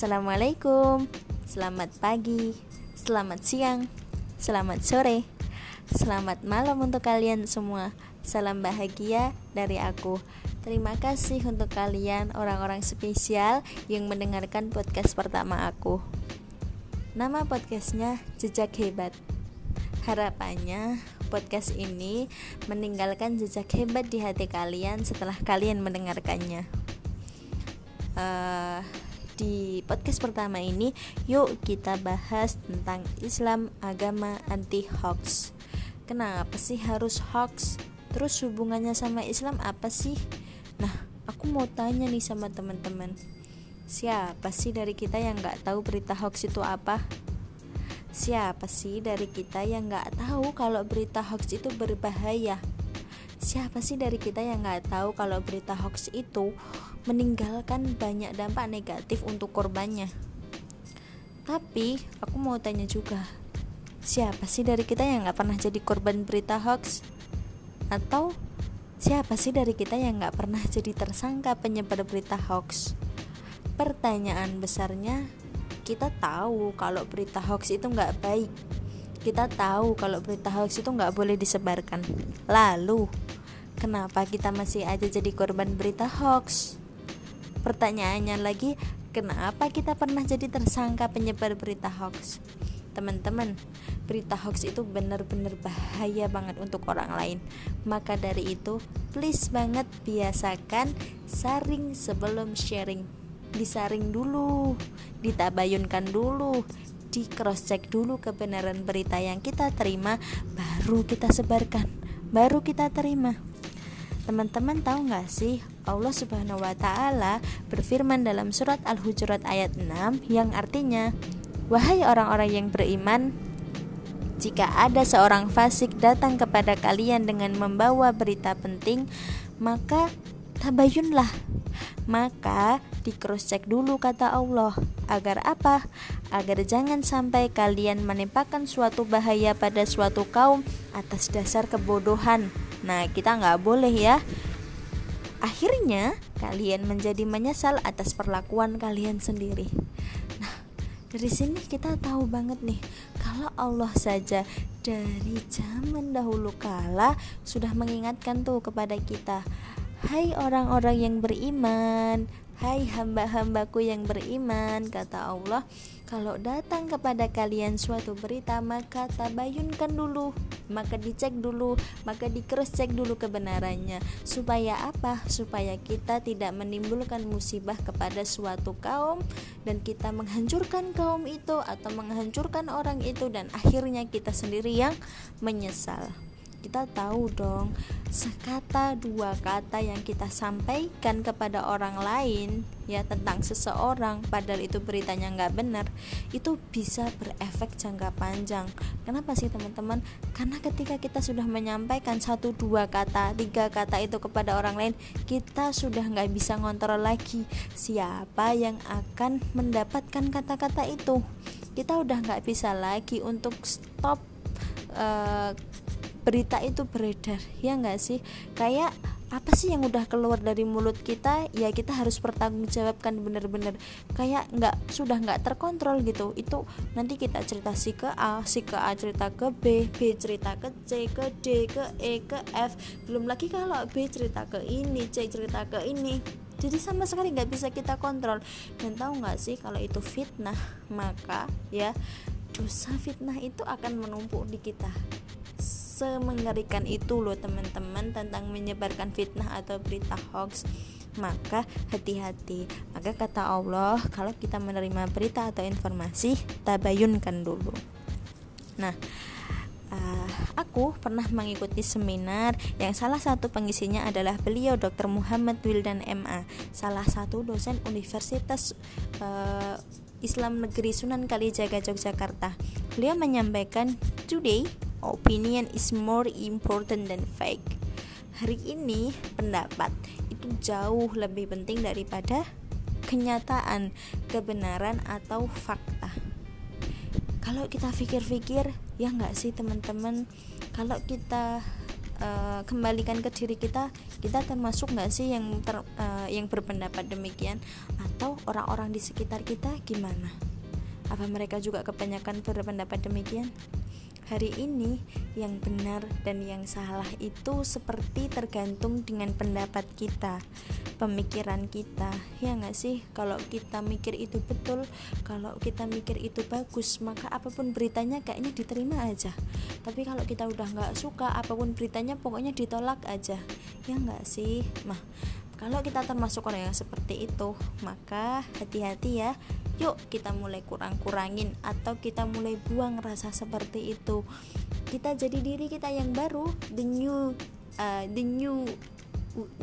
Assalamualaikum, selamat pagi, selamat siang, selamat sore, selamat malam untuk kalian semua. Salam bahagia dari aku. Terima kasih untuk kalian, orang-orang spesial yang mendengarkan podcast pertama aku. Nama podcastnya Jejak Hebat. Harapannya podcast ini meninggalkan jejak hebat di hati kalian setelah kalian mendengarkannya. Uh, di podcast pertama ini, yuk kita bahas tentang Islam agama anti hoax. Kenapa sih harus hoax? Terus hubungannya sama Islam apa sih? Nah, aku mau tanya nih sama teman-teman. Siapa sih dari kita yang nggak tahu berita hoax itu apa? Siapa sih dari kita yang nggak tahu kalau berita hoax itu berbahaya? Siapa sih dari kita yang nggak tahu kalau berita hoax itu meninggalkan banyak dampak negatif untuk korbannya? Tapi aku mau tanya juga, siapa sih dari kita yang nggak pernah jadi korban berita hoax? Atau siapa sih dari kita yang nggak pernah jadi tersangka penyebar berita hoax? Pertanyaan besarnya, kita tahu kalau berita hoax itu nggak baik kita tahu kalau berita hoax itu nggak boleh disebarkan. Lalu, kenapa kita masih aja jadi korban berita hoax? Pertanyaannya lagi, kenapa kita pernah jadi tersangka penyebar berita hoax? Teman-teman, berita hoax itu benar-benar bahaya banget untuk orang lain. Maka dari itu, please banget biasakan saring sebelum sharing. Disaring dulu, ditabayunkan dulu, di cross check dulu kebenaran berita yang kita terima baru kita sebarkan baru kita terima teman-teman tahu nggak sih Allah subhanahu wa ta'ala berfirman dalam surat al-hujurat ayat 6 yang artinya wahai orang-orang yang beriman jika ada seorang fasik datang kepada kalian dengan membawa berita penting maka tabayunlah maka di cross check dulu kata Allah agar apa? Agar jangan sampai kalian menimpakan suatu bahaya pada suatu kaum atas dasar kebodohan. Nah, kita nggak boleh ya. Akhirnya kalian menjadi menyesal atas perlakuan kalian sendiri. Nah, dari sini kita tahu banget nih kalau Allah saja dari zaman dahulu kala sudah mengingatkan tuh kepada kita Hai orang-orang yang beriman Hai hamba-hambaku yang beriman Kata Allah Kalau datang kepada kalian suatu berita Maka tabayunkan dulu Maka dicek dulu Maka di cross check dulu kebenarannya Supaya apa? Supaya kita tidak menimbulkan musibah kepada suatu kaum Dan kita menghancurkan kaum itu Atau menghancurkan orang itu Dan akhirnya kita sendiri yang menyesal kita tahu dong sekata dua kata yang kita sampaikan kepada orang lain ya tentang seseorang padahal itu beritanya nggak benar itu bisa berefek jangka panjang. Kenapa sih teman-teman? Karena ketika kita sudah menyampaikan satu dua kata tiga kata itu kepada orang lain kita sudah nggak bisa ngontrol lagi siapa yang akan mendapatkan kata-kata itu. Kita udah nggak bisa lagi untuk stop uh, berita itu beredar ya nggak sih? Kayak apa sih yang udah keluar dari mulut kita? Ya kita harus pertanggungjawabkan bener-bener kayak nggak sudah nggak terkontrol gitu. Itu nanti kita cerita si ke A si ke A cerita ke B B cerita ke C ke D ke E ke F. Belum lagi kalau B cerita ke ini C cerita ke ini. Jadi sama sekali nggak bisa kita kontrol. Dan tahu nggak sih kalau itu fitnah maka ya dosa fitnah itu akan menumpuk di kita semengerikan itu loh teman-teman tentang menyebarkan fitnah atau berita hoax. Maka hati-hati. Maka kata Allah kalau kita menerima berita atau informasi tabayunkan dulu. Nah uh, aku pernah mengikuti seminar yang salah satu pengisinya adalah beliau Dr. Muhammad Wildan MA salah satu dosen Universitas uh, Islam Negeri Sunan Kalijaga Yogyakarta. Beliau menyampaikan today opinion is more important than fake. Hari ini pendapat itu jauh lebih penting daripada kenyataan, kebenaran atau fakta. Kalau kita pikir-pikir, ya nggak sih teman-teman, kalau kita uh, kembalikan ke diri kita kita termasuk nggak sih yang ter, uh, yang berpendapat demikian atau orang-orang di sekitar kita gimana apa mereka juga kebanyakan berpendapat demikian hari ini yang benar dan yang salah itu seperti tergantung dengan pendapat kita pemikiran kita. Ya nggak sih? Kalau kita mikir itu betul kalau kita mikir itu bagus maka apa pun beritanya kayaknya diterima aja. Tapi kalau kita udah nggak suka apa pun beritanya pokoknya ditolak aja. Ya nggak sih? Mah kalau kita termasuk orang yang seperti itu maka hati-hati ya. Yuk kita mulai kurang-kurangin atau kita mulai buang rasa seperti itu. Kita jadi diri kita yang baru the new uh, the new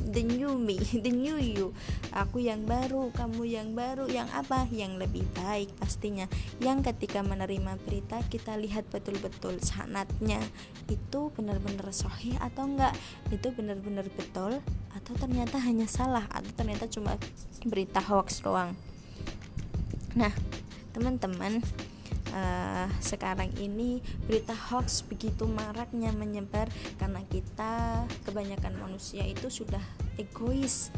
the new me, the new you. Aku yang baru, kamu yang baru, yang apa? Yang lebih baik pastinya. Yang ketika menerima berita kita lihat betul-betul sanatnya itu benar-benar sahih atau enggak? Itu benar-benar betul atau ternyata hanya salah atau ternyata cuma berita hoax doang nah teman-teman uh, sekarang ini berita hoax begitu maraknya menyebar karena kita kebanyakan manusia itu sudah egois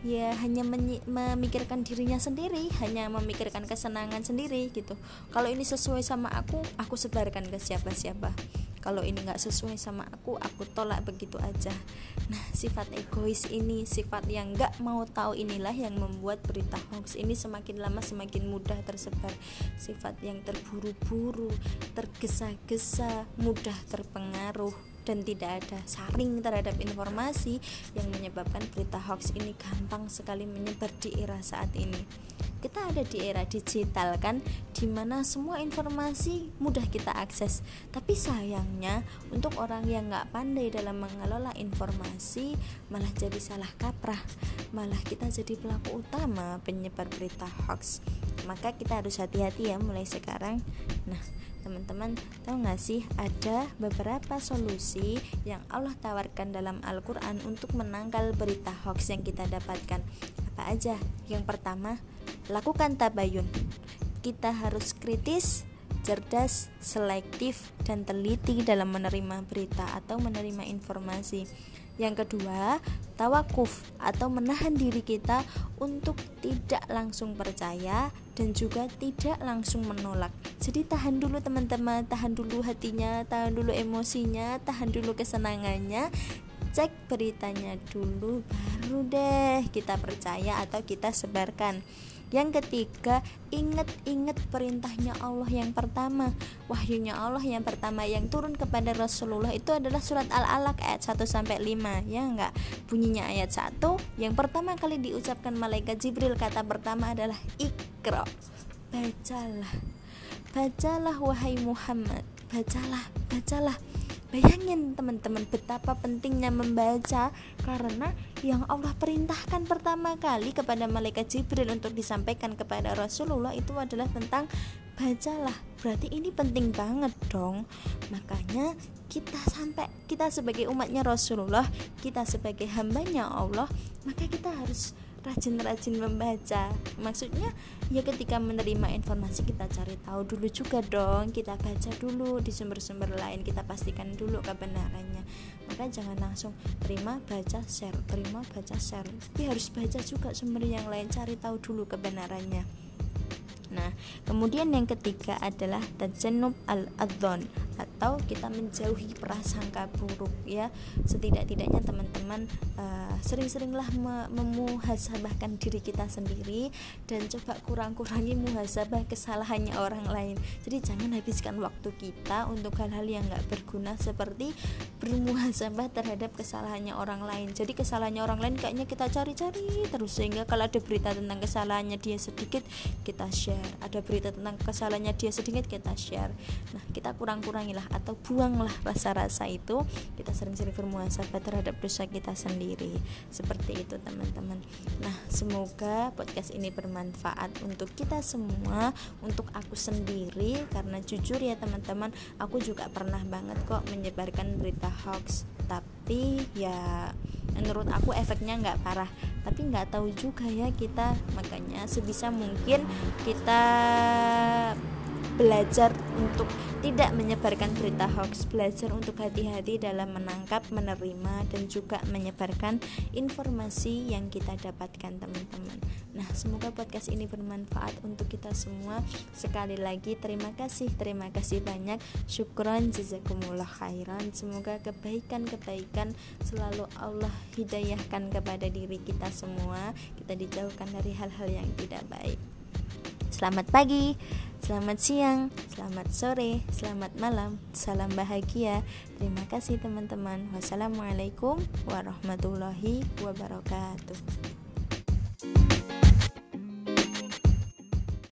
ya hanya memikirkan dirinya sendiri hanya memikirkan kesenangan sendiri gitu. Kalau ini sesuai sama aku aku sebarkan ke siapa-siapa. Kalau ini nggak sesuai sama aku aku tolak begitu aja. Nah sifat egois ini sifat yang nggak mau tahu inilah yang membuat berita hoax ini semakin lama semakin mudah tersebar. Sifat yang terburu-buru tergesa-gesa mudah terpengaruh dan tidak ada saring terhadap informasi yang menyebabkan berita hoax ini gampang sekali menyebar di era saat ini. Kita ada di era digital kan? Di mana semua informasi mudah kita akses. Tapi sayangnya untuk orang yang nggak pandai dalam mengelola informasi malah jadi salah kaprah. Malah kita jadi pelaku utama penyebar berita hoax. Maka kita harus hati-hati ya mulai sekarang. Nah teman-teman tahu nggak sih ada beberapa solusi yang Allah tawarkan dalam Al-Quran untuk menangkal berita hoax yang kita dapatkan apa aja yang pertama Lakukan tabayun. Kita harus kritis, cerdas, selektif, dan teliti dalam menerima berita atau menerima informasi. Yang kedua, tawakuf atau menahan diri kita untuk tidak langsung percaya dan juga tidak langsung menolak. Jadi tahan dulu teman-teman, tahan dulu hatinya, tahan dulu emosinya, tahan dulu kesenangannya. Cek beritanya dulu baru deh kita percaya atau kita sebarkan. Yang ketiga, ingat-ingat perintahnya Allah yang pertama. Wahyunya Allah yang pertama yang turun kepada Rasulullah itu adalah surat Al-Alaq ayat 1 sampai 5, ya enggak? Bunyinya ayat 1, yang pertama kali diucapkan malaikat Jibril kata pertama adalah Iqra. Bacalah. Bacalah wahai Muhammad. Bacalah, bacalah Bayangin teman-teman betapa pentingnya membaca karena yang Allah perintahkan pertama kali kepada malaikat Jibril untuk disampaikan kepada Rasulullah itu adalah tentang bacalah. Berarti ini penting banget dong. Makanya kita sampai kita sebagai umatnya Rasulullah, kita sebagai hambanya Allah, maka kita harus rajin-rajin membaca. Maksudnya ya ketika menerima informasi kita cari tahu dulu juga dong. Kita baca dulu di sumber-sumber lain kita pastikan dulu kebenarannya. Maka jangan langsung terima baca share terima baca share. Tapi harus baca juga sumber yang lain cari tahu dulu kebenarannya Nah, kemudian yang ketiga adalah tajanub al-adzon atau kita menjauhi prasangka buruk ya. Setidak-tidaknya teman-teman uh, sering-seringlah memuhasabahkan diri kita sendiri dan coba kurang-kurangi muhasabah kesalahannya orang lain. Jadi jangan habiskan waktu kita untuk hal-hal yang nggak berguna seperti bermuhasabah terhadap kesalahannya orang lain. Jadi kesalahannya orang lain kayaknya kita cari-cari terus sehingga kalau ada berita tentang kesalahannya dia sedikit kita share ada berita tentang kesalahannya dia sedikit kita share. Nah kita kurang-kurangi kurangilah atau buanglah rasa-rasa itu. Kita sering-sering bermuasabah terhadap dosa kita sendiri. Seperti itu teman-teman. Nah semoga podcast ini bermanfaat untuk kita semua untuk aku sendiri. Karena jujur ya teman-teman aku juga pernah banget kok menyebarkan berita hoax. Tapi ya menurut aku efeknya nggak parah. Tapi nggak tahu juga ya kita. Makanya sebisa mungkin kita belajar untuk tidak menyebarkan berita hoax, belajar untuk hati-hati dalam menangkap, menerima, dan juga menyebarkan informasi yang kita dapatkan, teman-teman. Nah, semoga podcast ini bermanfaat untuk kita semua. Sekali lagi, terima kasih, terima kasih banyak. Syukron, jazakumullah khairan. Semoga kebaikan-kebaikan selalu Allah hidayahkan kepada diri kita semua. Kita dijauhkan dari hal-hal yang tidak baik. Selamat pagi, selamat siang, selamat sore, selamat malam, salam bahagia. Terima kasih teman-teman. Wassalamualaikum warahmatullahi wabarakatuh.